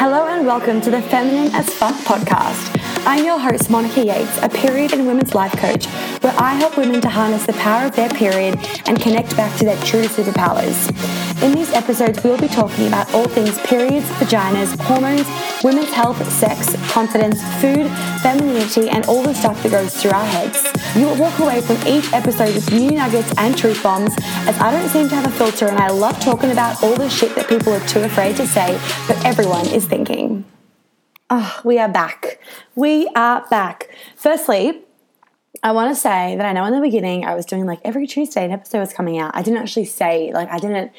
Hello and welcome to the Feminine as Fuck podcast. I'm your host, Monica Yates, a period and women's life coach, where I help women to harness the power of their period and connect back to their true superpowers. In these episodes, we'll be talking about all things periods, vaginas, hormones, women's health, sex, confidence, food, femininity, and all the stuff that goes through our heads. You will walk away from each episode with new nuggets and truth bombs, as I don't seem to have a filter and I love talking about all the shit that people are too afraid to say, but everyone is thinking. Oh, we are back. We are back. Firstly, I want to say that I know in the beginning I was doing like every Tuesday an episode was coming out. I didn't actually say, like, I didn't,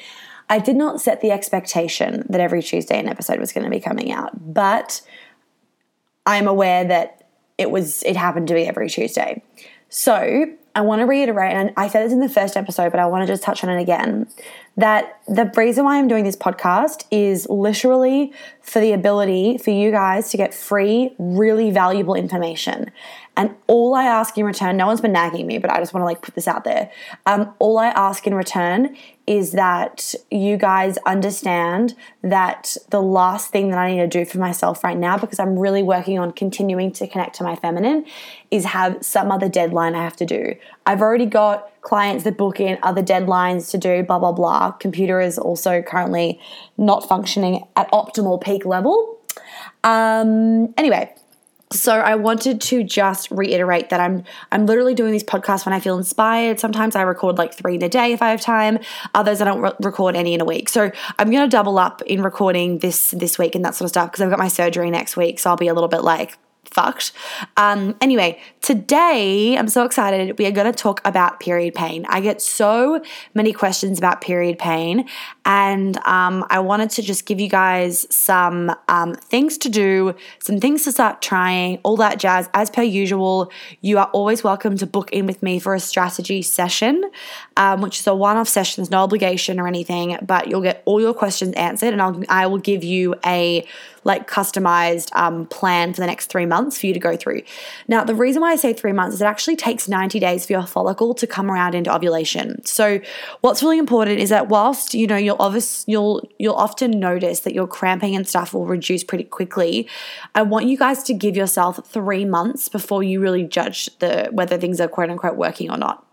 I did not set the expectation that every Tuesday an episode was going to be coming out, but I'm aware that it was, it happened to be every Tuesday. So I want to reiterate, and I said this in the first episode, but I want to just touch on it again that the reason why I'm doing this podcast is literally for the ability for you guys to get free, really valuable information. And all I ask in return, no one's been nagging me, but I just want to like put this out there. Um, all I ask in return is that you guys understand that the last thing that I need to do for myself right now, because I'm really working on continuing to connect to my feminine, is have some other deadline I have to do. I've already got clients that book in other deadlines to do, blah, blah, blah. Computer is also currently not functioning at optimal peak level. Um, anyway, so I wanted to just reiterate that I'm I'm literally doing these podcasts when I feel inspired. Sometimes I record like 3 in a day if I have time. Others I don't re- record any in a week. So I'm going to double up in recording this this week and that sort of stuff because I've got my surgery next week, so I'll be a little bit like fucked. Um, anyway, today I'm so excited. We are going to talk about period pain. I get so many questions about period pain, and um, I wanted to just give you guys some um, things to do, some things to start trying, all that jazz. As per usual, you are always welcome to book in with me for a strategy session, um, which is a one off session. There's no obligation or anything, but you'll get all your questions answered, and I'll, I will give you a like customized um, plan for the next three months for you to go through. Now, the reason why I say three months is it actually takes 90 days for your follicle to come around into ovulation. So, what's really important is that whilst you know you'll obvious you'll you'll often notice that your cramping and stuff will reduce pretty quickly. I want you guys to give yourself three months before you really judge the whether things are quote unquote working or not.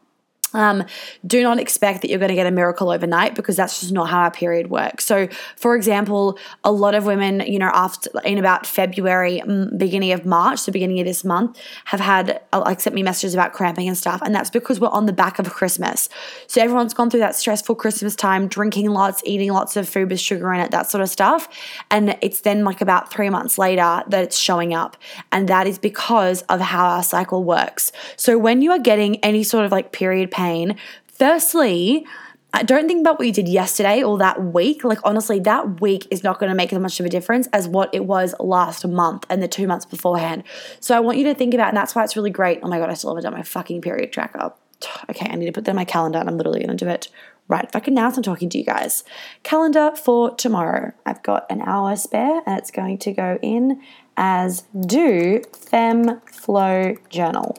Um, do not expect that you're going to get a miracle overnight because that's just not how our period works. So, for example, a lot of women, you know, after in about February, beginning of March, the beginning of this month, have had uh, like sent me messages about cramping and stuff, and that's because we're on the back of Christmas. So everyone's gone through that stressful Christmas time, drinking lots, eating lots of food with sugar in it, that sort of stuff, and it's then like about three months later that it's showing up, and that is because of how our cycle works. So when you are getting any sort of like period pain. Firstly, I don't think about what you did yesterday or that week. Like, honestly, that week is not going to make as much of a difference as what it was last month and the two months beforehand. So, I want you to think about, and that's why it's really great. Oh my God, I still haven't done my fucking period tracker. Okay, I need to put that in my calendar and I'm literally going to do it right fucking now as I'm talking to you guys. Calendar for tomorrow. I've got an hour spare and it's going to go in as do Fem Flow Journal.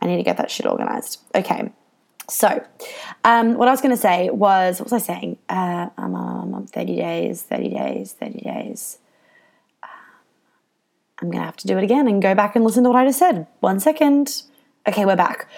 I need to get that shit organized. Okay. So, um, what I was going to say was, what was I saying? Uh, um, um, um 30 days, 30 days, 30 days. Um, I'm going to have to do it again and go back and listen to what I just said. One second. Okay, we're back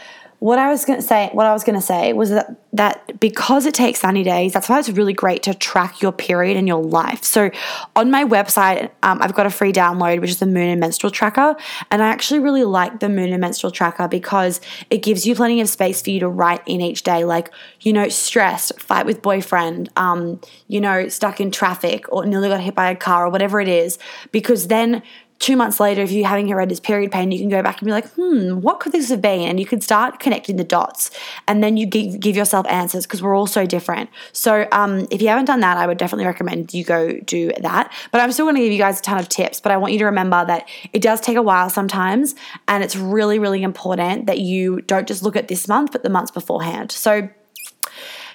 what I was going to say, what I was to say was that that because it takes 90 days, that's why it's really great to track your period in your life. So on my website, um, I've got a free download, which is the Moon and Menstrual Tracker, and I actually really like the Moon and Menstrual Tracker because it gives you plenty of space for you to write in each day, like you know, stressed, fight with boyfriend, um, you know, stuck in traffic, or nearly got hit by a car, or whatever it is, because then two months later, if you're having horrendous period pain, you can go back and be like, hmm, what could this have been? And you can start connecting the dots. And then you give, give yourself answers because we're all so different. So um, if you haven't done that, I would definitely recommend you go do that. But I'm still going to give you guys a ton of tips. But I want you to remember that it does take a while sometimes. And it's really, really important that you don't just look at this month, but the months beforehand. So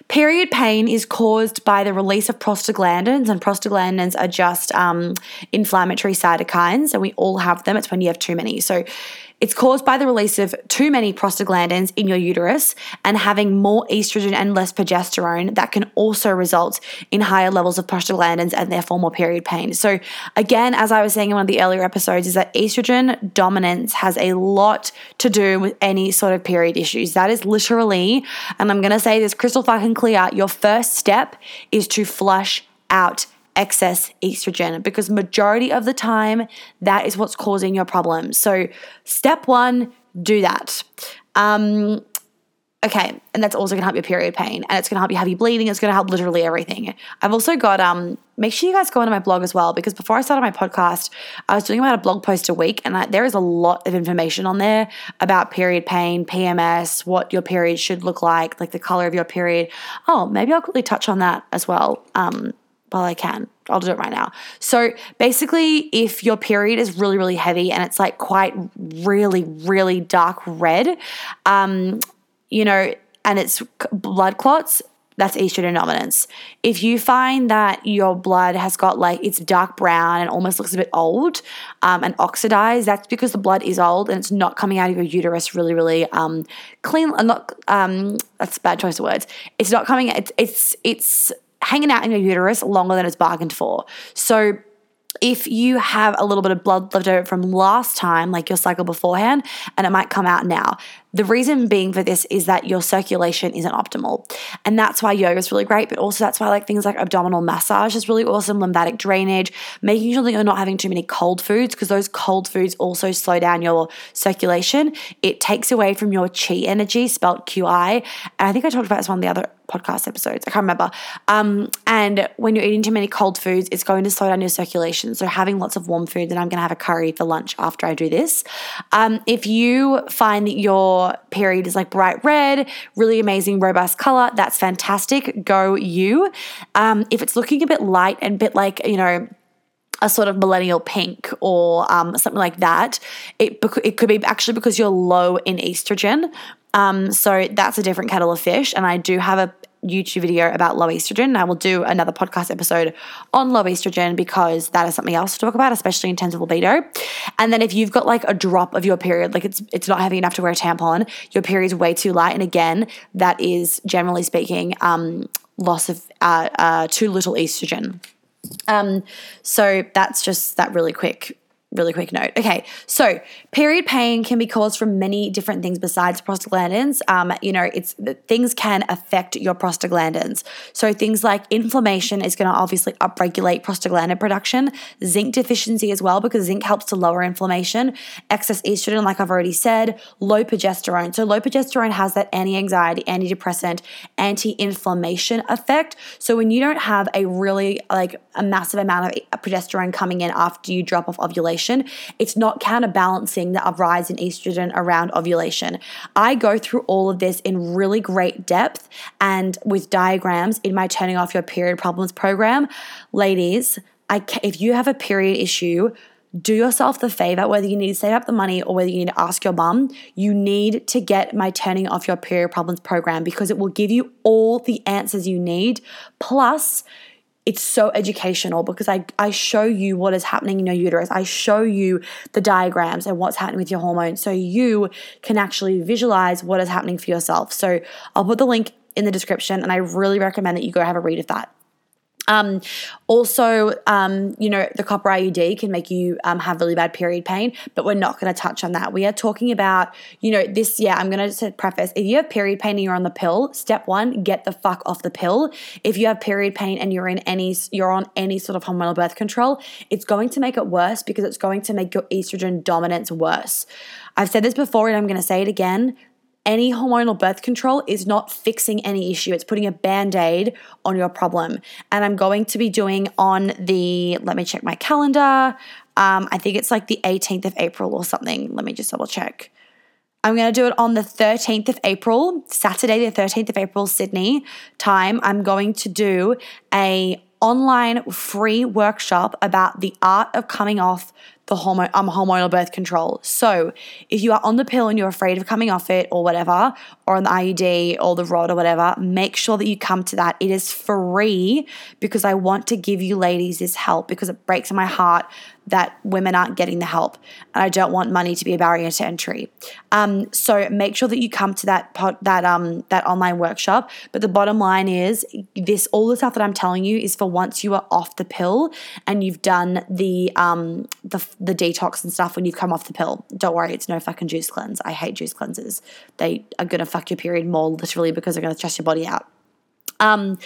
Period pain is caused by the release of prostaglandins, and prostaglandins are just um, inflammatory cytokines, and we all have them. It's when you have too many. So It's caused by the release of too many prostaglandins in your uterus and having more estrogen and less progesterone that can also result in higher levels of prostaglandins and therefore more period pain. So, again, as I was saying in one of the earlier episodes, is that estrogen dominance has a lot to do with any sort of period issues. That is literally, and I'm going to say this crystal fucking clear, your first step is to flush out excess estrogen because majority of the time that is what's causing your problems. So step 1, do that. Um, okay, and that's also gonna help your period pain, and it's gonna help you have you bleeding. It's gonna help literally everything. I've also got um. Make sure you guys go onto my blog as well because before I started my podcast, I was doing about a blog post a week, and I, there is a lot of information on there about period pain, PMS, what your period should look like, like the color of your period. Oh, maybe I'll quickly touch on that as well. Um, well, I can. I'll do it right now. So basically, if your period is really, really heavy and it's like quite really, really dark red, um, you know, and it's blood clots, that's estrogen dominance. If you find that your blood has got like it's dark brown and almost looks a bit old um, and oxidized, that's because the blood is old and it's not coming out of your uterus really, really um, clean. Not um, that's a bad choice of words. It's not coming. It's it's it's hanging out in your uterus longer than it's bargained for. So if you have a little bit of blood left over from last time, like your cycle beforehand, and it might come out now. The reason being for this is that your circulation isn't optimal. And that's why yoga is really great, but also that's why like things like abdominal massage is really awesome, lymphatic drainage, making sure that you're not having too many cold foods because those cold foods also slow down your circulation. It takes away from your chi energy, spelt QI. And I think I talked about this one the other podcast episodes. I can't remember. Um, and when you're eating too many cold foods, it's going to slow down your circulation. So having lots of warm food, then I'm going to have a curry for lunch after I do this. Um, if you find that period is like bright red, really amazing, robust color, that's fantastic. Go you. Um, if it's looking a bit light and a bit like, you know, a sort of millennial pink or um, something like that, it, it could be actually because you're low in estrogen. Um, so that's a different kettle of fish. And I do have a YouTube video about low estrogen. I will do another podcast episode on low estrogen because that is something else to talk about, especially in terms of libido. And then if you've got like a drop of your period, like it's it's not heavy enough to wear a tampon, your period's way too light, and again, that is generally speaking um, loss of uh, uh, too little estrogen. Um, so that's just that really quick really quick note. Okay, so period pain can be caused from many different things besides prostaglandins. Um, you know, it's things can affect your prostaglandins. So things like inflammation is going to obviously upregulate prostaglandin production. Zinc deficiency as well because zinc helps to lower inflammation. Excess estrogen, like I've already said. Low progesterone. So low progesterone has that anti-anxiety, antidepressant, anti-inflammation effect. So when you don't have a really like a massive amount of progesterone coming in after you drop off ovulation ovulation, it's not counterbalancing the rise in estrogen around ovulation. I go through all of this in really great depth and with diagrams in my Turning Off Your Period Problems program. Ladies, I, if you have a period issue, do yourself the favor, whether you need to save up the money or whether you need to ask your mum, you need to get my Turning Off Your Period Problems program because it will give you all the answers you need. Plus, it's so educational because I, I show you what is happening in your uterus. I show you the diagrams and what's happening with your hormones so you can actually visualize what is happening for yourself. So I'll put the link in the description and I really recommend that you go have a read of that. Um, also, um, you know, the copper IUD can make you um, have really bad period pain, but we're not going to touch on that. We are talking about, you know, this, yeah, I'm going to preface if you have period pain and you're on the pill, step one, get the fuck off the pill. If you have period pain and you're in any, you're on any sort of hormonal birth control, it's going to make it worse because it's going to make your estrogen dominance worse. I've said this before and I'm going to say it again any hormonal birth control is not fixing any issue. It's putting a band aid on your problem. And I'm going to be doing on the, let me check my calendar. Um, I think it's like the 18th of April or something. Let me just double check. I'm going to do it on the 13th of April, Saturday, the 13th of April, Sydney time. I'm going to do a online free workshop about the art of coming off the hormone um, hormonal birth control. So if you are on the pill and you're afraid of coming off it or whatever, or on the IUD or the rod or whatever, make sure that you come to that. It is free because I want to give you ladies this help because it breaks my heart that women aren't getting the help and I don't want money to be a barrier to entry. Um, so make sure that you come to that that um that online workshop. But the bottom line is this all the stuff that I'm telling you is for once you are off the pill and you've done the um the the detox and stuff when you've come off the pill. Don't worry, it's no fucking juice cleanse. I hate juice cleanses. They are gonna fuck your period more literally because they're gonna stress your body out. Um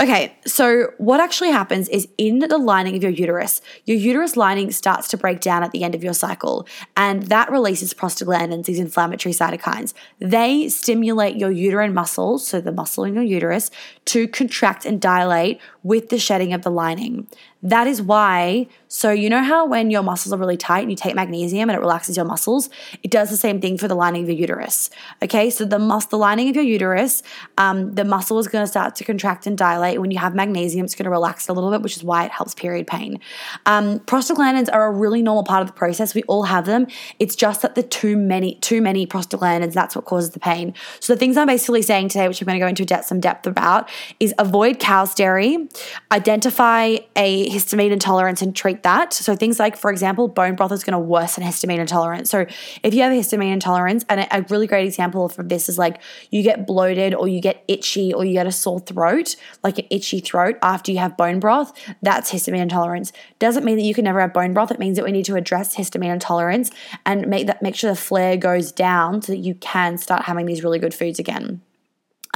Okay, so what actually happens is in the lining of your uterus, your uterus lining starts to break down at the end of your cycle, and that releases prostaglandins, these inflammatory cytokines. They stimulate your uterine muscles, so the muscle in your uterus, to contract and dilate with the shedding of the lining. That is why, so you know how when your muscles are really tight and you take magnesium and it relaxes your muscles, it does the same thing for the lining of your uterus. Okay, so the mus- the lining of your uterus, um, the muscle is going to start to contract and dilate. When you have magnesium, it's going to relax a little bit, which is why it helps period pain. Um, prostaglandins are a really normal part of the process. We all have them. It's just that the too many too many prostaglandins that's what causes the pain. So the things I'm basically saying today, which I'm going to go into depth, some depth about, is avoid cow's dairy, identify a histamine intolerance and treat that. So things like, for example, bone broth is going to worsen histamine intolerance. So if you have a histamine intolerance, and a really great example of this is like you get bloated or you get itchy or you get a sore throat, like an itchy throat after you have bone broth, that's histamine intolerance. Doesn't mean that you can never have bone broth. It means that we need to address histamine intolerance and make that make sure the flare goes down so that you can start having these really good foods again.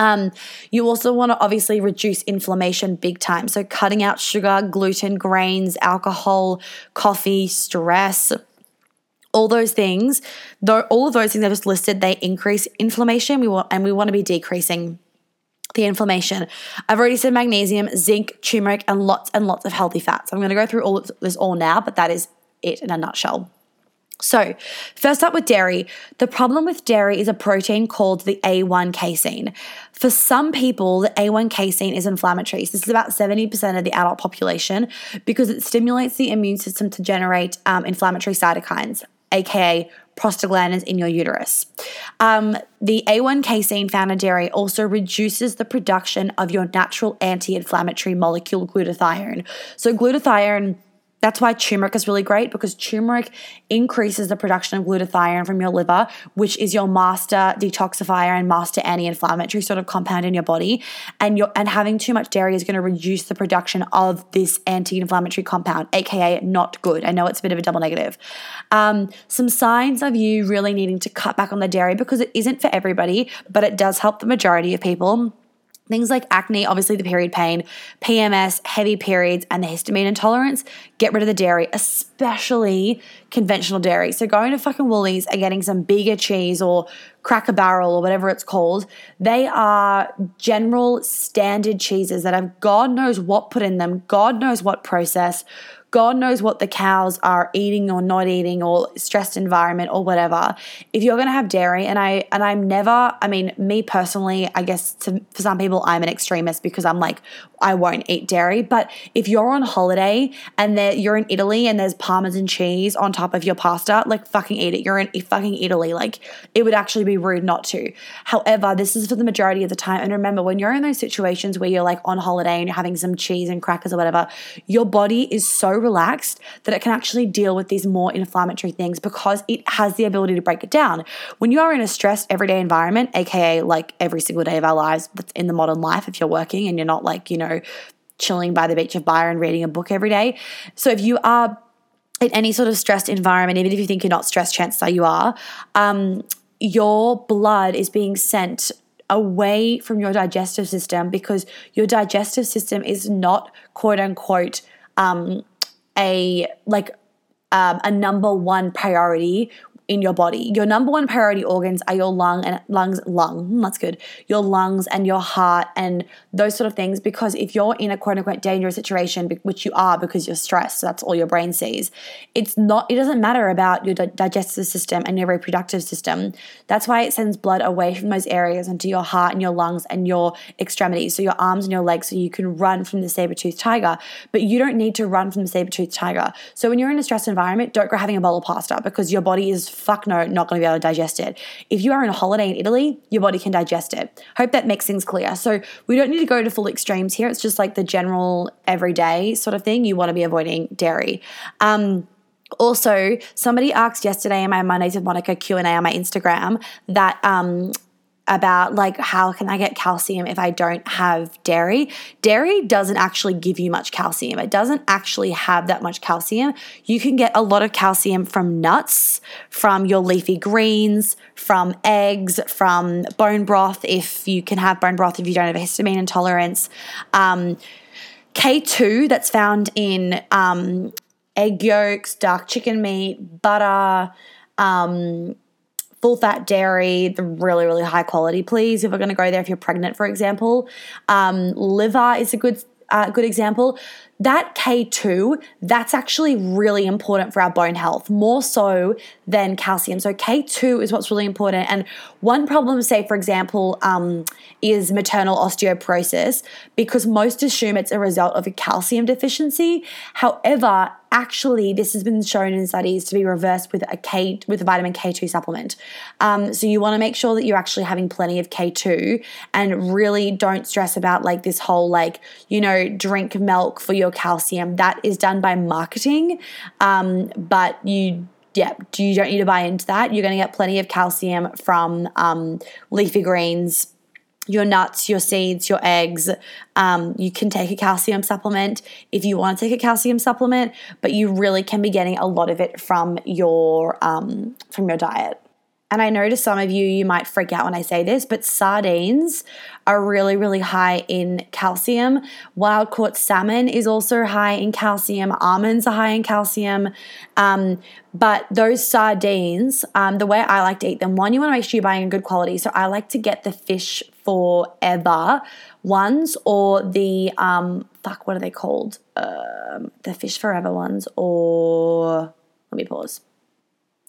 Um, you also want to obviously reduce inflammation big time. So, cutting out sugar, gluten, grains, alcohol, coffee, stress, all those things, though all of those things I just listed, they increase inflammation. We want and we want to be decreasing the inflammation. I've already said magnesium, zinc, turmeric, and lots and lots of healthy fats. I'm going to go through all of this all now, but that is it in a nutshell. So, first up with dairy, the problem with dairy is a protein called the A1 casein. For some people, the A1 casein is inflammatory. So this is about 70% of the adult population because it stimulates the immune system to generate um, inflammatory cytokines, aka prostaglandins in your uterus. Um, the A1 casein found in dairy also reduces the production of your natural anti inflammatory molecule glutathione. So, glutathione that's why turmeric is really great because turmeric increases the production of glutathione from your liver, which is your master detoxifier and master anti-inflammatory sort of compound in your body. And your and having too much dairy is going to reduce the production of this anti-inflammatory compound, aka not good. I know it's a bit of a double negative. Um, some signs of you really needing to cut back on the dairy because it isn't for everybody, but it does help the majority of people Things like acne, obviously the period pain, PMS, heavy periods, and the histamine intolerance, get rid of the dairy, especially conventional dairy. So going to fucking Woolies and getting some Bega cheese or Cracker Barrel or whatever it's called, they are general standard cheeses that have God knows what put in them, God knows what process, God knows what the cows are eating or not eating or stressed environment or whatever. If you're going to have dairy and I and I'm never, I mean, me personally, I guess to, for some people I'm an extremist because I'm like I won't eat dairy, but if you're on holiday and you're in Italy and there's parmesan cheese on top of your pasta, like fucking eat it. You're in fucking Italy. Like it would actually be rude not to. However, this is for the majority of the time and remember when you're in those situations where you're like on holiday and you're having some cheese and crackers or whatever, your body is so relaxed that it can actually deal with these more inflammatory things because it has the ability to break it down. When you are in a stressed everyday environment, aka like every single day of our lives that's in the modern life, if you're working and you're not like, you know, chilling by the beach of Byron reading a book every day. So if you are in any sort of stressed environment, even if you think you're not stressed, chances are you are, um, your blood is being sent away from your digestive system because your digestive system is not quote unquote um, a like um, a number one priority in your body. Your number one priority organs are your lung and lungs, lung, that's good, your lungs and your heart and those sort of things. Because if you're in a quote unquote dangerous situation, which you are because you're stressed, so that's all your brain sees, it's not, it doesn't matter about your digestive system and your reproductive system. That's why it sends blood away from those areas into your heart and your lungs and your extremities, so your arms and your legs, so you can run from the saber toothed tiger. But you don't need to run from the saber toothed tiger. So when you're in a stressed environment, don't go having a bowl of pasta because your body is fuck no, not going to be able to digest it. If you are on a holiday in Italy, your body can digest it. Hope that makes things clear. So we don't need to go to full extremes here. It's just like the general everyday sort of thing. You want to be avoiding dairy. Um, also, somebody asked yesterday in my Mondays with Monica Q and A on my Instagram that um, about like how can I get calcium if I don't have dairy. Dairy doesn't actually give you much calcium. It doesn't actually have that much calcium. You can get a lot of calcium from nuts, from your leafy greens, from eggs, from bone broth if you can have bone broth if you don't have a histamine intolerance. Um, K2 that's found in um, egg yolks, dark chicken meat, butter, um, full fat dairy, the really, really high quality, please. If we're going to go there, if you're pregnant, for example, um, liver is a good uh, good example. That K2, that's actually really important for our bone health, more so than calcium. So, K2 is what's really important. And one problem, say, for example, um, is maternal osteoporosis, because most assume it's a result of a calcium deficiency. However, actually this has been shown in studies to be reversed with a K with a vitamin K2 supplement. Um, so you want to make sure that you're actually having plenty of K2 and really don't stress about like this whole like you know drink milk for your calcium. That is done by marketing, um, but you yeah, you don't need to buy into that. You're going to get plenty of calcium from um, leafy greens, your nuts, your seeds, your eggs. Um, you can take a calcium supplement if you want to take a calcium supplement, but you really can be getting a lot of it from your um, from your diet. And I know to some of you, you might freak out when I say this, but sardines are really, really high in calcium. Wild caught salmon is also high in calcium. Almonds are high in calcium. Um, but those sardines, um, the way I like to eat them, one, you want to make sure you're buying a good quality. So I like to get the fish forever ones or the, um, fuck, what are they called? Um, the fish forever ones or, let me pause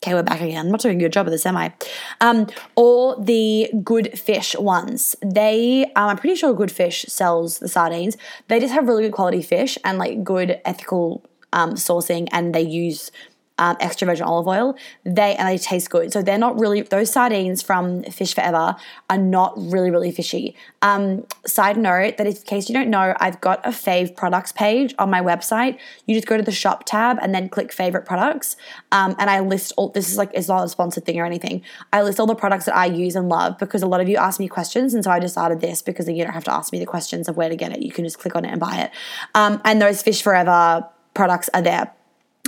Okay, we're back again. I'm not doing a good job of this, am I? Um, or the Good Fish ones. They, um, I'm pretty sure Good Fish sells the sardines. They just have really good quality fish and like good ethical um, sourcing, and they use um, extra virgin olive oil. They and they taste good. So they're not really those sardines from Fish Forever are not really really fishy. Um, side note that in case you don't know, I've got a fave products page on my website. You just go to the shop tab and then click favorite products, um, and I list all. This is like it's not a sponsored thing or anything. I list all the products that I use and love because a lot of you ask me questions, and so I decided this because then you don't have to ask me the questions of where to get it. You can just click on it and buy it. Um, and those Fish Forever products are there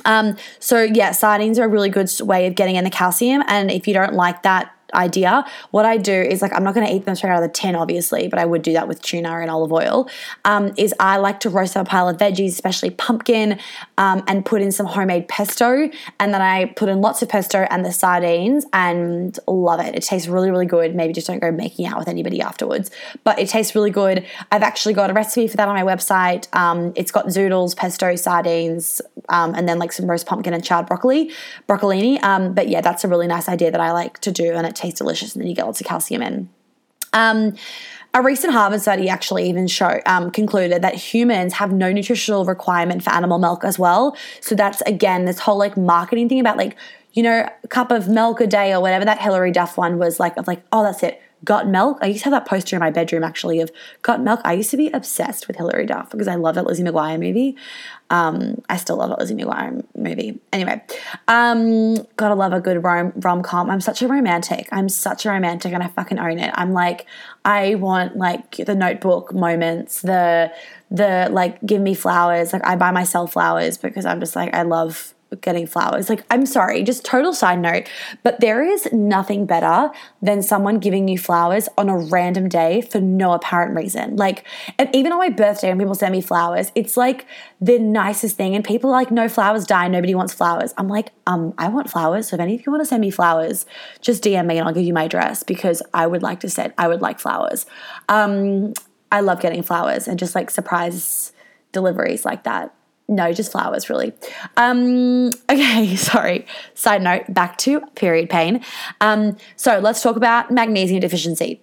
um, so yeah, sardines are a really good way of getting in the calcium. And if you don't like that, idea. What I do is like I'm not going to eat them straight out of the tin, obviously, but I would do that with tuna and olive oil. Um, is I like to roast up a pile of veggies, especially pumpkin, um, and put in some homemade pesto, and then I put in lots of pesto and the sardines, and love it. It tastes really, really good. Maybe just don't go making out with anybody afterwards, but it tastes really good. I've actually got a recipe for that on my website. Um, it's got zoodles, pesto, sardines, um, and then like some roast pumpkin and charred broccoli, broccolini. Um, but yeah, that's a really nice idea that I like to do, and it tastes delicious, and then you get lots of calcium in. Um, a recent Harvard study actually even show um, concluded that humans have no nutritional requirement for animal milk as well. So that's again this whole like marketing thing about like you know a cup of milk a day or whatever that Hilary Duff one was like of like oh that's it got milk. I used to have that poster in my bedroom actually of got milk. I used to be obsessed with Hilary Duff because I love that Lizzie McGuire movie. Um, I still love that Lizzie McGuire movie. Anyway, um, gotta love a good rom rom com. I'm such a romantic. I'm such a romantic, and I fucking own it. I'm like, I want like the Notebook moments, the the like give me flowers. Like I buy myself flowers because I'm just like I love getting flowers. Like, I'm sorry, just total side note, but there is nothing better than someone giving you flowers on a random day for no apparent reason. Like, and even on my birthday, when people send me flowers, it's like the nicest thing. And people are like, no flowers die, nobody wants flowers. I'm like, um, I want flowers. So if any of you want to send me flowers, just DM me and I'll give you my address because I would like to send, I would like flowers. Um, I love getting flowers and just like surprise deliveries like that. No, just flowers, really. Um, okay, sorry. Side note, back to period pain. Um, so let's talk about magnesium deficiency.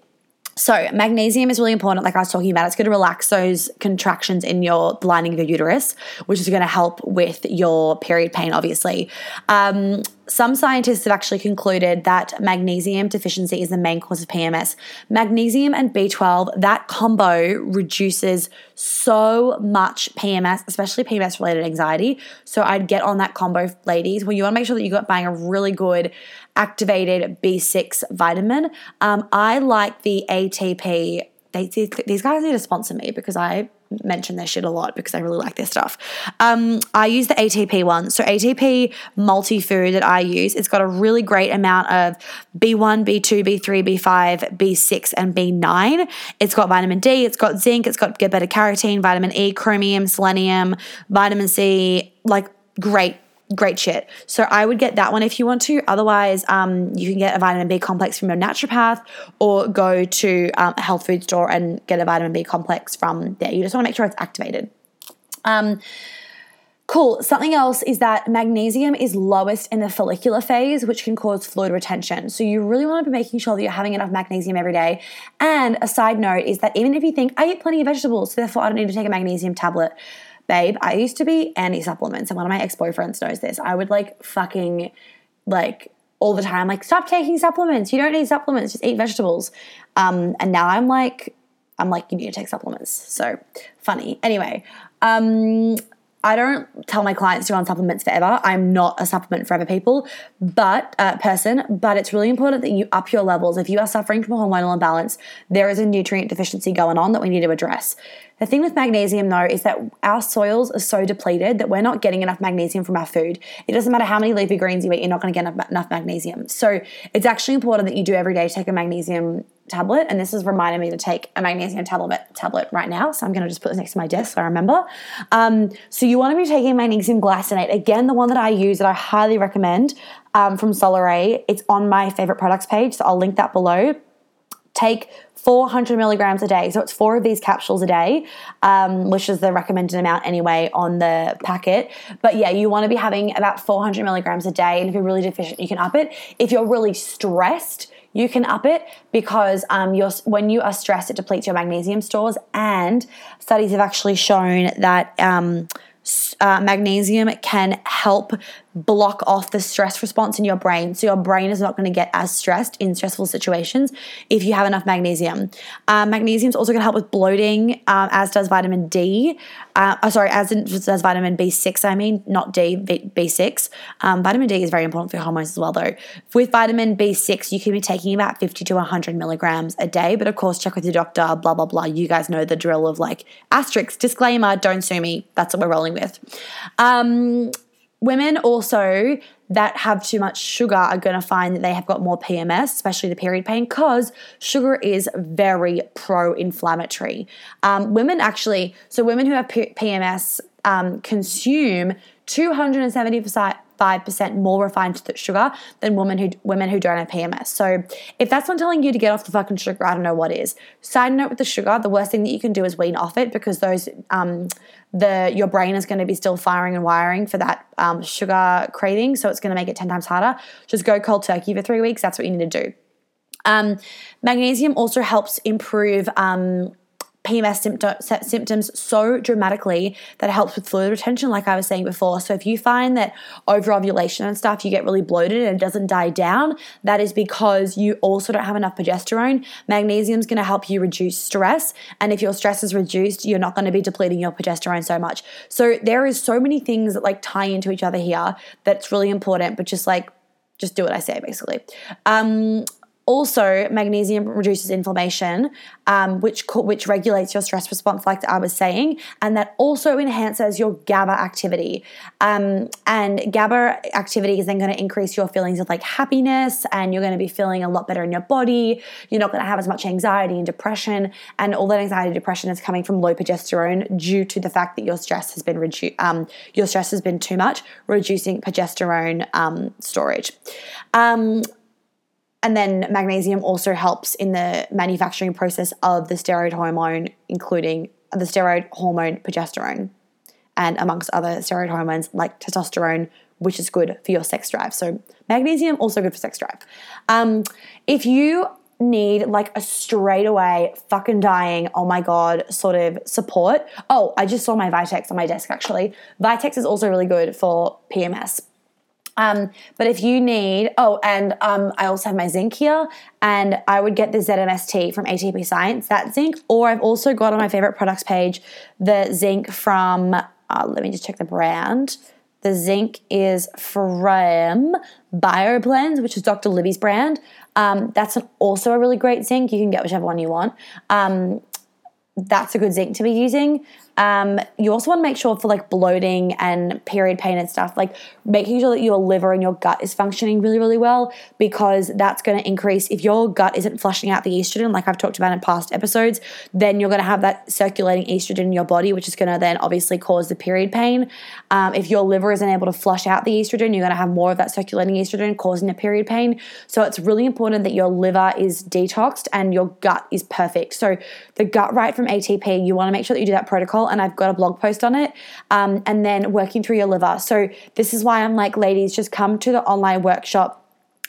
So, magnesium is really important, like I was talking about. It's going to relax those contractions in your lining of your uterus, which is going to help with your period pain, obviously. Um, some scientists have actually concluded that magnesium deficiency is the main cause of PMS. Magnesium and B12, that combo reduces so much PMS, especially PMS related anxiety. So I'd get on that combo, ladies. Well, you want to make sure that you're buying a really good activated B6 vitamin. Um, I like the ATP. They, these guys need to sponsor me because I mention their shit a lot because I really like their stuff. Um, I use the ATP one. So ATP multi food that I use, it's got a really great amount of B1, B2, B3, B5, B6, and B9. It's got vitamin D, it's got zinc, it's got beta carotene, vitamin E, chromium, selenium, vitamin C, like great great shit. So I would get that one if you want to. Otherwise, um, you can get a vitamin B complex from your naturopath or go to um, a health food store and get a vitamin B complex from there. You just want to make sure it's activated. Um, Cool. Something else is that magnesium is lowest in the follicular phase, which can cause fluid retention. So you really want to be making sure that you're having enough magnesium every day. And a side note is that even if you think, I eat plenty of vegetables, so therefore I don't need to take a magnesium tablet, babe, I used to be anti supplements, and one of my ex boyfriends knows this. I would like fucking like all the time, like stop taking supplements. You don't need supplements. Just eat vegetables. Um, and now I'm like, I'm like, you need to take supplements. So funny. Anyway, um, I don't tell my clients to go on supplements forever. I'm not a supplement forever people, but uh, person. But it's really important that you up your levels. If you are suffering from a hormonal imbalance, there is a nutrient deficiency going on that we need to address. The thing with magnesium, though, is that our soils are so depleted that we're not getting enough magnesium from our food. It doesn't matter how many leafy greens you eat, you're not going to get enough magnesium. So it's actually important that you do every day take a magnesium tablet. And this is reminding me to take a magnesium tablet tablet right now. So I'm going to just put this next to my desk so I remember. Um, so you want to be taking magnesium glycinate. Again, the one that I use that I highly recommend um, from Solaray. It's on my favorite products page. So I'll link that below take 400 milligrams a day. So it's four of these capsules a day, um, which is the recommended amount anyway on the packet. But yeah, you want to be having about 400 milligrams a day. And if you're really deficient, you can up it. If you're really stressed, you can up it because um, when you are stressed, it depletes your magnesium stores. And studies have actually shown that. Um, uh, magnesium can help block off the stress response in your brain. So your brain is not going to get as stressed in stressful situations if you have enough magnesium. Um, magnesium is also going to help with bloating, um, as does vitamin D. Uh, oh, sorry, as does vitamin B6, I mean, not D, B6. Um, vitamin D is very important for your hormones as well, though. With vitamin B6, you can be taking about 50 to 100 milligrams a day, but of course, check with your doctor, blah, blah, blah. You guys know the drill of like asterisk, disclaimer, don't sue me. That's what we're rolling with. Um, women also that have too much sugar are going to find that they have got more PMS, especially the period pain, because sugar is very pro inflammatory. Um, women actually, so women who have P- PMS um, consume 270% 5% more refined sugar than women who women who don't have PMS. So if that's not telling you to get off the fucking sugar, I don't know what is. Side note with the sugar, the worst thing that you can do is wean off it because those um, the your brain is going to be still firing and wiring for that um, sugar craving, so it's going to make it ten times harder. Just go cold turkey for three weeks. That's what you need to do. Um, magnesium also helps improve um, PMS symptom, symptoms so dramatically that it helps with fluid retention, like I was saying before. So, if you find that over ovulation and stuff, you get really bloated and it doesn't die down, that is because you also don't have enough progesterone. Magnesium is going to help you reduce stress. And if your stress is reduced, you're not going to be depleting your progesterone so much. So, there is so many things that like tie into each other here that's really important, but just like, just do what I say basically. Um, also, magnesium reduces inflammation, um, which which regulates your stress response, like I was saying, and that also enhances your GABA activity. Um, and GABA activity is then going to increase your feelings of like happiness, and you're going to be feeling a lot better in your body. You're not going to have as much anxiety and depression, and all that anxiety and depression is coming from low progesterone due to the fact that your stress has been reduced. Um, your stress has been too much, reducing progesterone um, storage. And then magnesium also helps in the manufacturing process of the steroid hormone, including the steroid hormone progesterone, and amongst other steroid hormones like testosterone, which is good for your sex drive. So, magnesium also good for sex drive. Um, if you need like a straightaway fucking dying, oh my god, sort of support. Oh, I just saw my Vitex on my desk actually. Vitex is also really good for PMS. Um, but if you need, oh, and um, I also have my zinc here, and I would get the ZMST from ATP Science, that zinc, or I've also got on my favorite products page the zinc from, uh, let me just check the brand. The zinc is from BioBlend, which is Dr. Libby's brand. Um, that's an, also a really great zinc. You can get whichever one you want. Um, that's a good zinc to be using. Um, you also want to make sure for like bloating and period pain and stuff, like making sure that your liver and your gut is functioning really, really well because that's going to increase. If your gut isn't flushing out the estrogen, like I've talked about in past episodes, then you're going to have that circulating estrogen in your body, which is going to then obviously cause the period pain. Um, if your liver isn't able to flush out the estrogen, you're going to have more of that circulating estrogen causing the period pain. So it's really important that your liver is detoxed and your gut is perfect. So the gut right from ATP, you want to make sure that you do that protocol and I've got a blog post on it. Um, and then working through your liver. So this is why I'm like, ladies, just come to the online workshop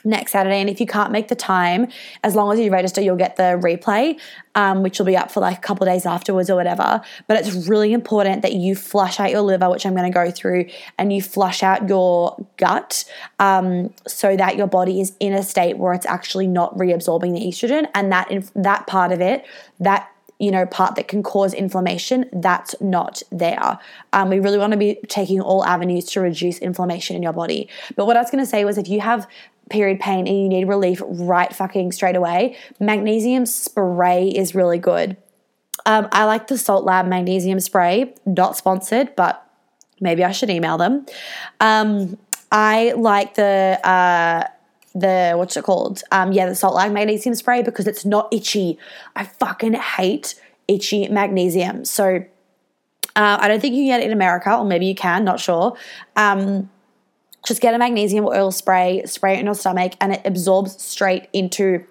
next Saturday. And if you can't make the time, as long as you register, you'll get the replay, um, which will be up for like a couple days afterwards or whatever. But it's really important that you flush out your liver, which I'm going to go through, and you flush out your gut um, so that your body is in a state where it's actually not reabsorbing the estrogen. And that that part of it, that you know, part that can cause inflammation, that's not there. Um, we really want to be taking all avenues to reduce inflammation in your body. But what I was going to say was if you have period pain and you need relief right fucking straight away, magnesium spray is really good. Um, I like the Salt Lab magnesium spray, not sponsored, but maybe I should email them. Um, I like the uh, the what's it called? Um, yeah, the salt lab magnesium spray because it's not itchy. I fucking hate itchy magnesium. So uh, I don't think you can get it in America, or maybe you can, not sure. Um, just get a magnesium oil spray, spray it in your stomach, and it absorbs straight into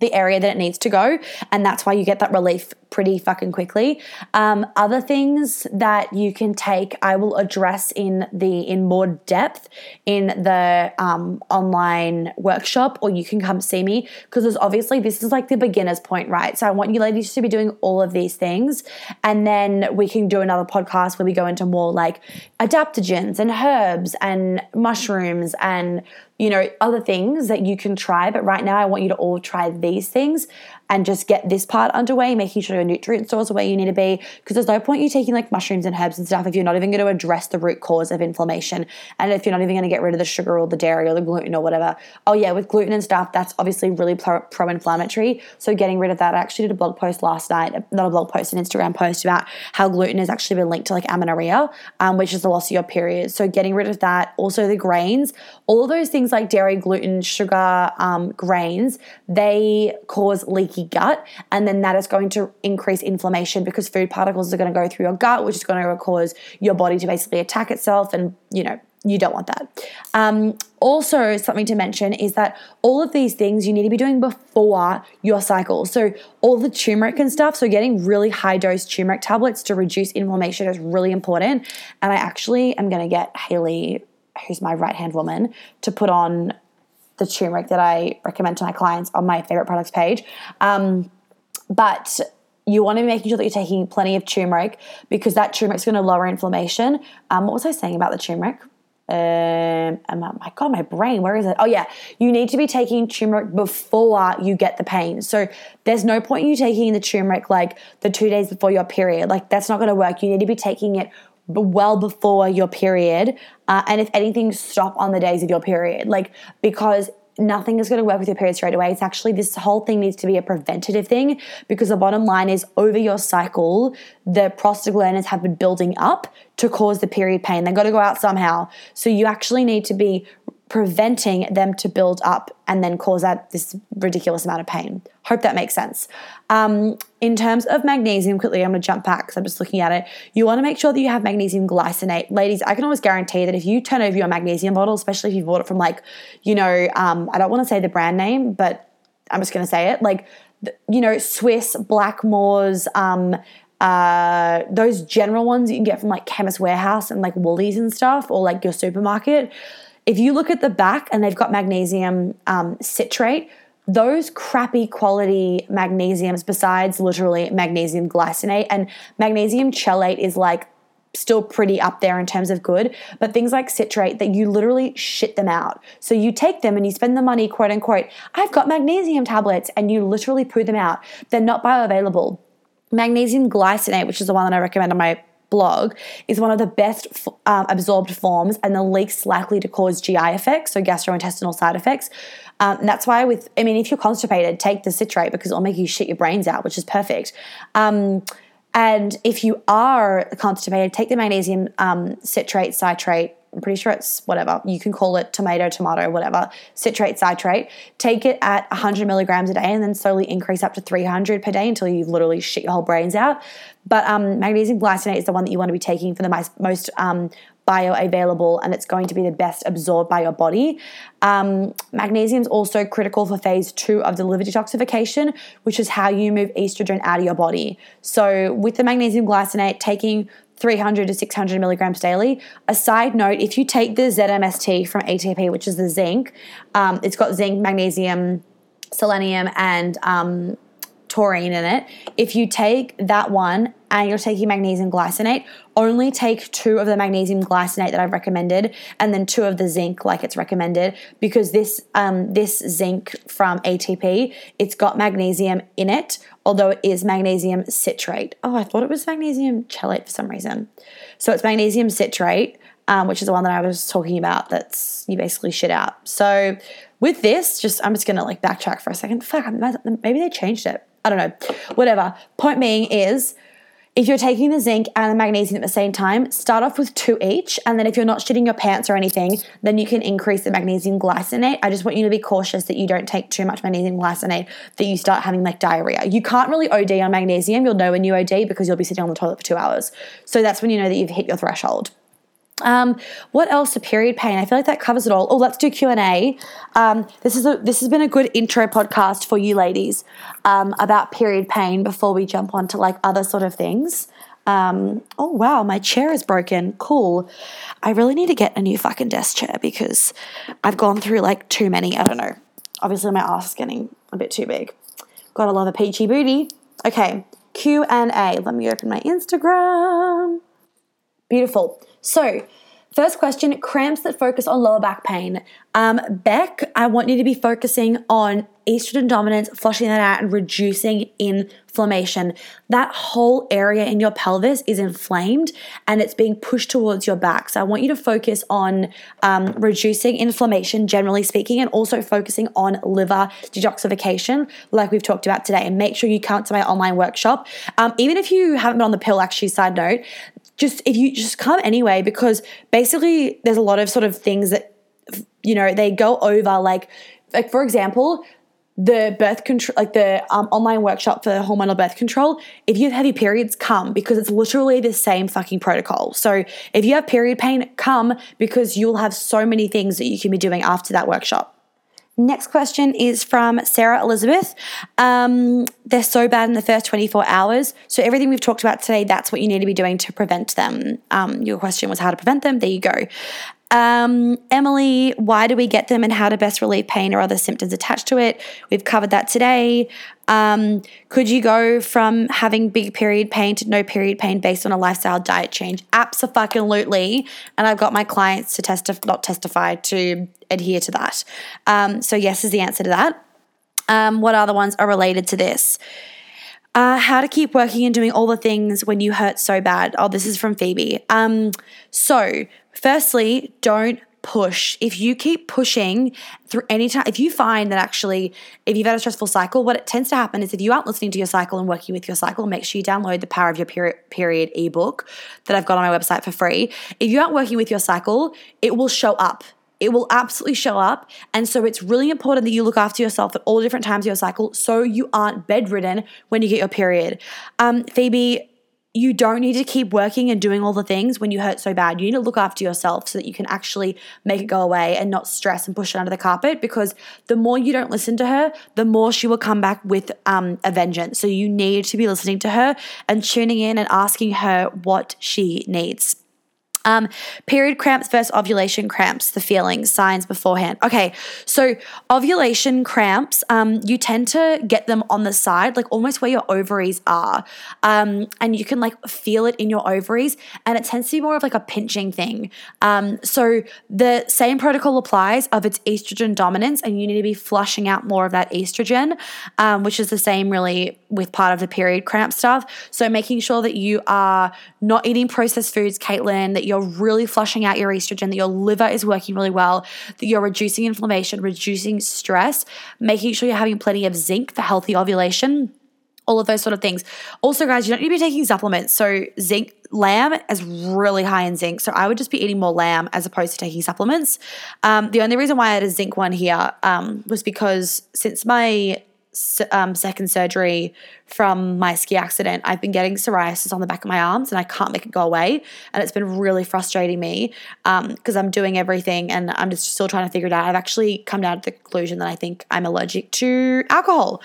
the area that it needs to go. And that's why you get that relief pretty fucking quickly. Um, other things that you can take, I will address in the in more depth in the um, online workshop, or you can come see me because there's obviously this is like the beginner's point, right? So I want you ladies to be doing all of these things, and then we can do another podcast where we go into more like adaptogens and herbs and mushrooms and you know, other things that you can try. But right now, I want you to all try these things and just get this part underway, making sure nutrient stores are where you need to be. Because there's no point you taking like mushrooms and herbs and stuff if you're not even going to address the root cause of inflammation. And if you're not even going to get rid of the sugar or the dairy or the gluten or whatever. Oh, yeah, with gluten and stuff, that's obviously really pro inflammatory. So getting rid of that, I actually did a blog post last night, not a blog post, an Instagram post about how gluten has actually been linked to like amenorrhea, um, which is the loss of your period. So getting rid of that, also the grains, all those things like dairy, gluten, sugar, um, grains, they cause leaky gut. And then that is going to increase inflammation because food particles are going to go through your gut, which is going to cause your body to basically attack itself. And, you know, you don't want that. Um, also, something to mention is that all of these things you need to be doing before your cycle. So, all the turmeric and stuff, so getting really high dose turmeric tablets to reduce inflammation is really important. And I actually am going to get Haley, who's my right hand woman, to put on the turmeric that I recommend to my clients on my favorite products page. Um, but you want to be making sure that you're taking plenty of turmeric because that turmeric is going to lower inflammation. Um, what was I saying about the turmeric? Um, my god, my brain, where is it? Oh yeah, you need to be taking turmeric before you get the pain. So there's no point you taking the turmeric like the two days before your period. Like that's not going to work. You need to be taking it well before your period, uh, and if anything, stop on the days of your period. Like because nothing is going to work with your period straight away. It's actually this whole thing needs to be a preventative thing because the bottom line is over your cycle, the prostaglandins have been building up to cause the period pain. They've got to go out somehow. So you actually need to be preventing them to build up and then cause that this ridiculous amount of pain. Hope that makes sense. Um, in terms of magnesium, quickly, I'm going to jump back because I'm just looking at it. You want to make sure that you have magnesium glycinate, ladies. I can always guarantee that if you turn over your magnesium bottle, especially if you bought it from like, you know, um, I don't want to say the brand name, but I'm just going to say it, like, you know, Swisse Blackmores. Um, uh, those general ones you can get from like Chemist Warehouse and like Woolies and stuff, or like your supermarket if you look at the back and they've got magnesium um, citrate, those crappy quality magnesiums, besides literally magnesium glycinate and magnesium chelate, is like still pretty up there in terms of good, but things like citrate that you literally shit them out. So you take them and you spend the money, quote unquote, I've got magnesium tablets, and you literally poo them out. They're not bioavailable. Magnesium glycinate, which is the one that I recommend on my blog is one of the best um, absorbed forms and the least likely to cause GI effects, so gastrointestinal side effects. Um, and that's why, with I mean, if you're constipated, take the citrate because it'll make you shit your brains out, which is perfect. Um, and if you are constipated, take the magnesium um, citrate, citrate, I'm pretty sure it's whatever. You can call it tomato, tomato, whatever, citrate, citrate. Take it at 100 milligrams a day and then slowly increase up to 300 per day until you literally shit your whole brains out. But um, magnesium glycinate is the one that you want to be taking for the most um, bioavailable and it's going to be the best absorbed by your body. Um, magnesium is also critical for phase two of the liver detoxification, which is how you move estrogen out of your body. So, with the magnesium glycinate, taking 300 to 600 milligrams daily. A side note if you take the ZMST from ATP, which is the zinc, um, it's got zinc, magnesium, selenium, and um, taurine in it. If you take that one and you're taking magnesium glycinate, only take two of the magnesium glycinate that I've recommended, and then two of the zinc, like it's recommended, because this um, this zinc from ATP, it's got magnesium in it, although it is magnesium citrate. Oh, I thought it was magnesium chelate for some reason. So it's magnesium citrate. Um, which is the one that I was talking about. That's you basically shit out. So with this, just I'm just gonna like backtrack for a second. Fuck, maybe they changed it. I don't know. Whatever. Point being is if you're taking the zinc and the magnesium at the same time, start off with two each. And then if you're not shitting your pants or anything, then you can increase the magnesium glycinate. I just want you to be cautious that you don't take too much magnesium glycinate that you start having like diarrhea. You can't really OD on magnesium. You'll know when you OD because you'll be sitting on the toilet for two hours. So that's when you know that you've hit your threshold. Um, what else? A period pain. I feel like that covers it all. Oh, let's do Q and A. Um, this is a this has been a good intro podcast for you ladies um, about period pain before we jump on to like other sort of things. Um, oh wow, my chair is broken. Cool. I really need to get a new fucking desk chair because I've gone through like too many. I don't know. Obviously, my ass is getting a bit too big. Gotta love a peachy booty. Okay, Q and A. Let me open my Instagram. Beautiful. So, First question cramps that focus on lower back pain. Um, Beck, I want you to be focusing on estrogen dominance, flushing that out, and reducing inflammation. That whole area in your pelvis is inflamed and it's being pushed towards your back. So I want you to focus on um, reducing inflammation, generally speaking, and also focusing on liver detoxification, like we've talked about today. And make sure you come to my online workshop. Um, even if you haven't been on the pill, actually, side note, just if you just come anyway, because basically there's a lot of sort of things that you know they go over like like for example the birth control like the um, online workshop for hormonal birth control if you have heavy periods come because it's literally the same fucking protocol. So if you have period pain come because you'll have so many things that you can be doing after that workshop Next question is from Sarah Elizabeth. Um, they're so bad in the first 24 hours. So, everything we've talked about today, that's what you need to be doing to prevent them. Um, your question was how to prevent them. There you go. Um, Emily, why do we get them and how to best relieve pain or other symptoms attached to it? We've covered that today. Um, could you go from having big period pain to no period pain based on a lifestyle diet change? Absolutely. And I've got my clients to testify, not testify, to adhere to that. Um, so, yes, is the answer to that. Um, what other ones are related to this? Uh, how to keep working and doing all the things when you hurt so bad. Oh, this is from Phoebe. Um, so, Firstly, don't push, if you keep pushing through any time, if you find that actually, if you've had a stressful cycle, what it tends to happen is if you aren't listening to your cycle and working with your cycle, make sure you download the Power of Your Period, period ebook that I've got on my website for free. If you aren't working with your cycle, it will show up it will absolutely show up. And so it's really important that you look after yourself at all different times of your cycle so you aren't bedridden when you get your period. Um, Phoebe, you don't need to keep working and doing all the things when you hurt so bad. You need to look after yourself so that you can actually make it go away and not stress and push it under the carpet because the more you don't listen to her, the more she will come back with um, a vengeance. So you need to be listening to her and tuning in and asking her what she needs. Um, period cramps versus ovulation cramps, the feelings, signs beforehand. Okay, so ovulation cramps, um, you tend to get them on the side, like almost where your ovaries are. Um, and you can like feel it in your ovaries, and it tends to be more of like a pinching thing. Um, so the same protocol applies of its estrogen dominance, and you need to be flushing out more of that estrogen, um, which is the same really with part of the period cramp stuff. So making sure that you are not eating processed foods, Caitlin, that you're you're really flushing out your estrogen, that your liver is working really well, that you're reducing inflammation, reducing stress, making sure you're having plenty of zinc for healthy ovulation all of those sort of things. Also, guys, you don't need to be taking supplements. So, zinc, lamb is really high in zinc. So, I would just be eating more lamb as opposed to taking supplements. Um, the only reason why I had a zinc one here um, was because since my um, second surgery from my ski accident, I've been getting psoriasis on the back of my arms and I can't make it go away. And it's been really frustrating me because um, I'm doing everything and I'm just still trying to figure it out. I've actually come down to the conclusion that I think I'm allergic to alcohol.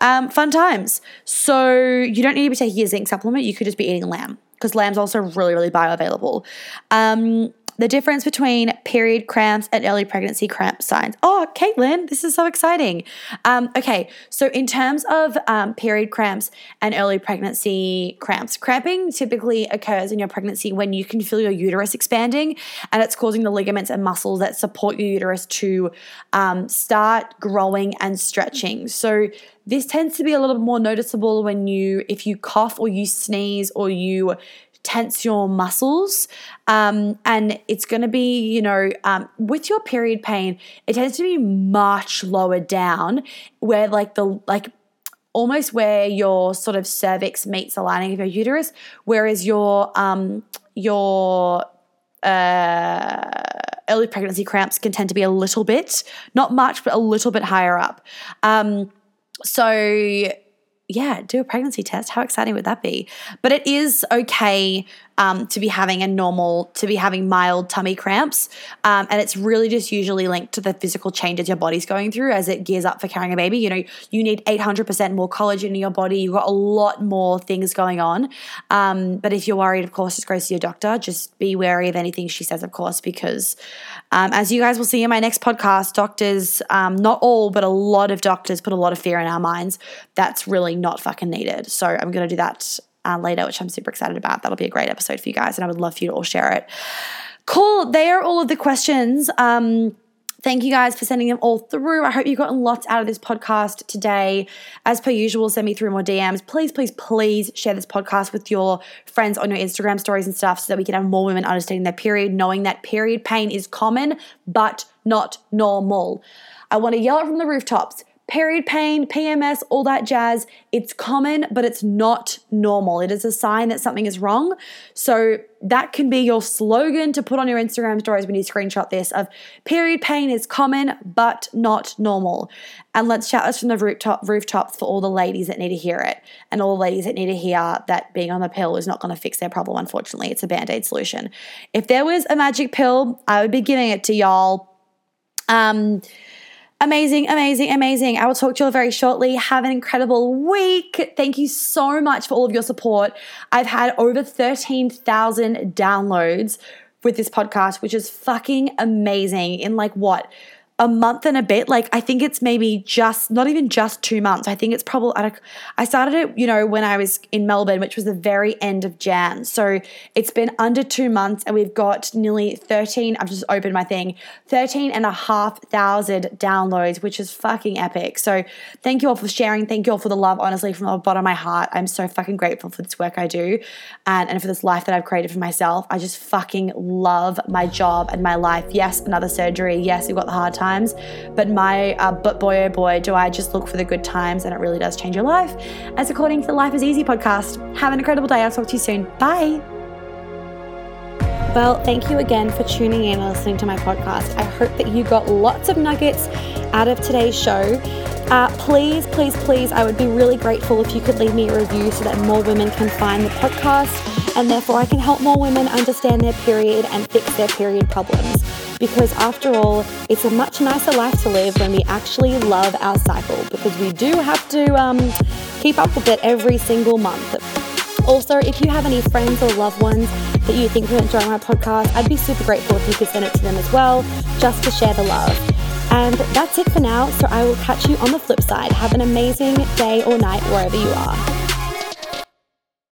Um, fun times. So you don't need to be taking a zinc supplement. You could just be eating lamb because lamb's also really, really bioavailable. Um, the difference between period cramps and early pregnancy cramp signs. Oh, Caitlin, this is so exciting. Um, okay, so in terms of um, period cramps and early pregnancy cramps, cramping typically occurs in your pregnancy when you can feel your uterus expanding and it's causing the ligaments and muscles that support your uterus to um, start growing and stretching. So this tends to be a little bit more noticeable when you, if you cough or you sneeze or you tense your muscles. Um, and it's going to be, you know, um, with your period pain, it tends to be much lower down where, like, the, like, almost where your sort of cervix meets the lining of your uterus, whereas your, um, your, uh, early pregnancy cramps can tend to be a little bit, not much, but a little bit higher up. Um, so yeah, do a pregnancy test. How exciting would that be? But it is okay um, to be having a normal, to be having mild tummy cramps. Um, and it's really just usually linked to the physical changes your body's going through as it gears up for carrying a baby. You know, you need 800% more collagen in your body. You've got a lot more things going on. Um, but if you're worried, of course, just go see your doctor. Just be wary of anything she says, of course, because um, as you guys will see in my next podcast, doctors, um, not all, but a lot of doctors put a lot of fear in our minds. That's really not fucking needed. So I'm going to do that uh, later, which I'm super excited about. That'll be a great episode for you guys, and I would love for you to all share it. Cool. They are all of the questions. Um, Thank you guys for sending them all through. I hope you've gotten lots out of this podcast today. As per usual, send me through more DMs. Please, please, please share this podcast with your friends on your Instagram stories and stuff so that we can have more women understanding their period, knowing that period pain is common but not normal. I want to yell it from the rooftops period pain, PMS, all that jazz, it's common, but it's not normal. It is a sign that something is wrong. So that can be your slogan to put on your Instagram stories when you screenshot this of period pain is common, but not normal. And let's shout this from the rooftop, rooftops for all the ladies that need to hear it and all the ladies that need to hear that being on the pill is not going to fix their problem, unfortunately. It's a band aid solution. If there was a magic pill, I would be giving it to y'all. Um, Amazing, amazing, amazing. I will talk to you all very shortly. Have an incredible week. Thank you so much for all of your support. I've had over 13,000 downloads with this podcast, which is fucking amazing in like what? A month and a bit. Like I think it's maybe just not even just two months. I think it's probably I started it, you know, when I was in Melbourne, which was the very end of Jan. So it's been under two months and we've got nearly 13, I've just opened my thing, 13 and a half thousand downloads, which is fucking epic. So thank you all for sharing. Thank you all for the love, honestly, from the bottom of my heart. I'm so fucking grateful for this work I do and, and for this life that I've created for myself. I just fucking love my job and my life. Yes, another surgery. Yes, we've got the hard times, but my, uh, but boy, oh boy, do I just look for the good times and it really does change your life. As according to the Life is Easy podcast, have an incredible day. I'll talk to you soon. Bye. Well, thank you again for tuning in and listening to my podcast. I hope that you got lots of nuggets out of today's show. Uh, please, please, please, I would be really grateful if you could leave me a review so that more women can find the podcast and therefore I can help more women understand their period and fix their period problems. Because after all, it's a much nicer life to live when we actually love our cycle because we do have to um, keep up with it every single month. Also, if you have any friends or loved ones that you think would enjoy my podcast, I'd be super grateful if you could send it to them as well, just to share the love. And that's it for now. So I will catch you on the flip side. Have an amazing day or night wherever you are.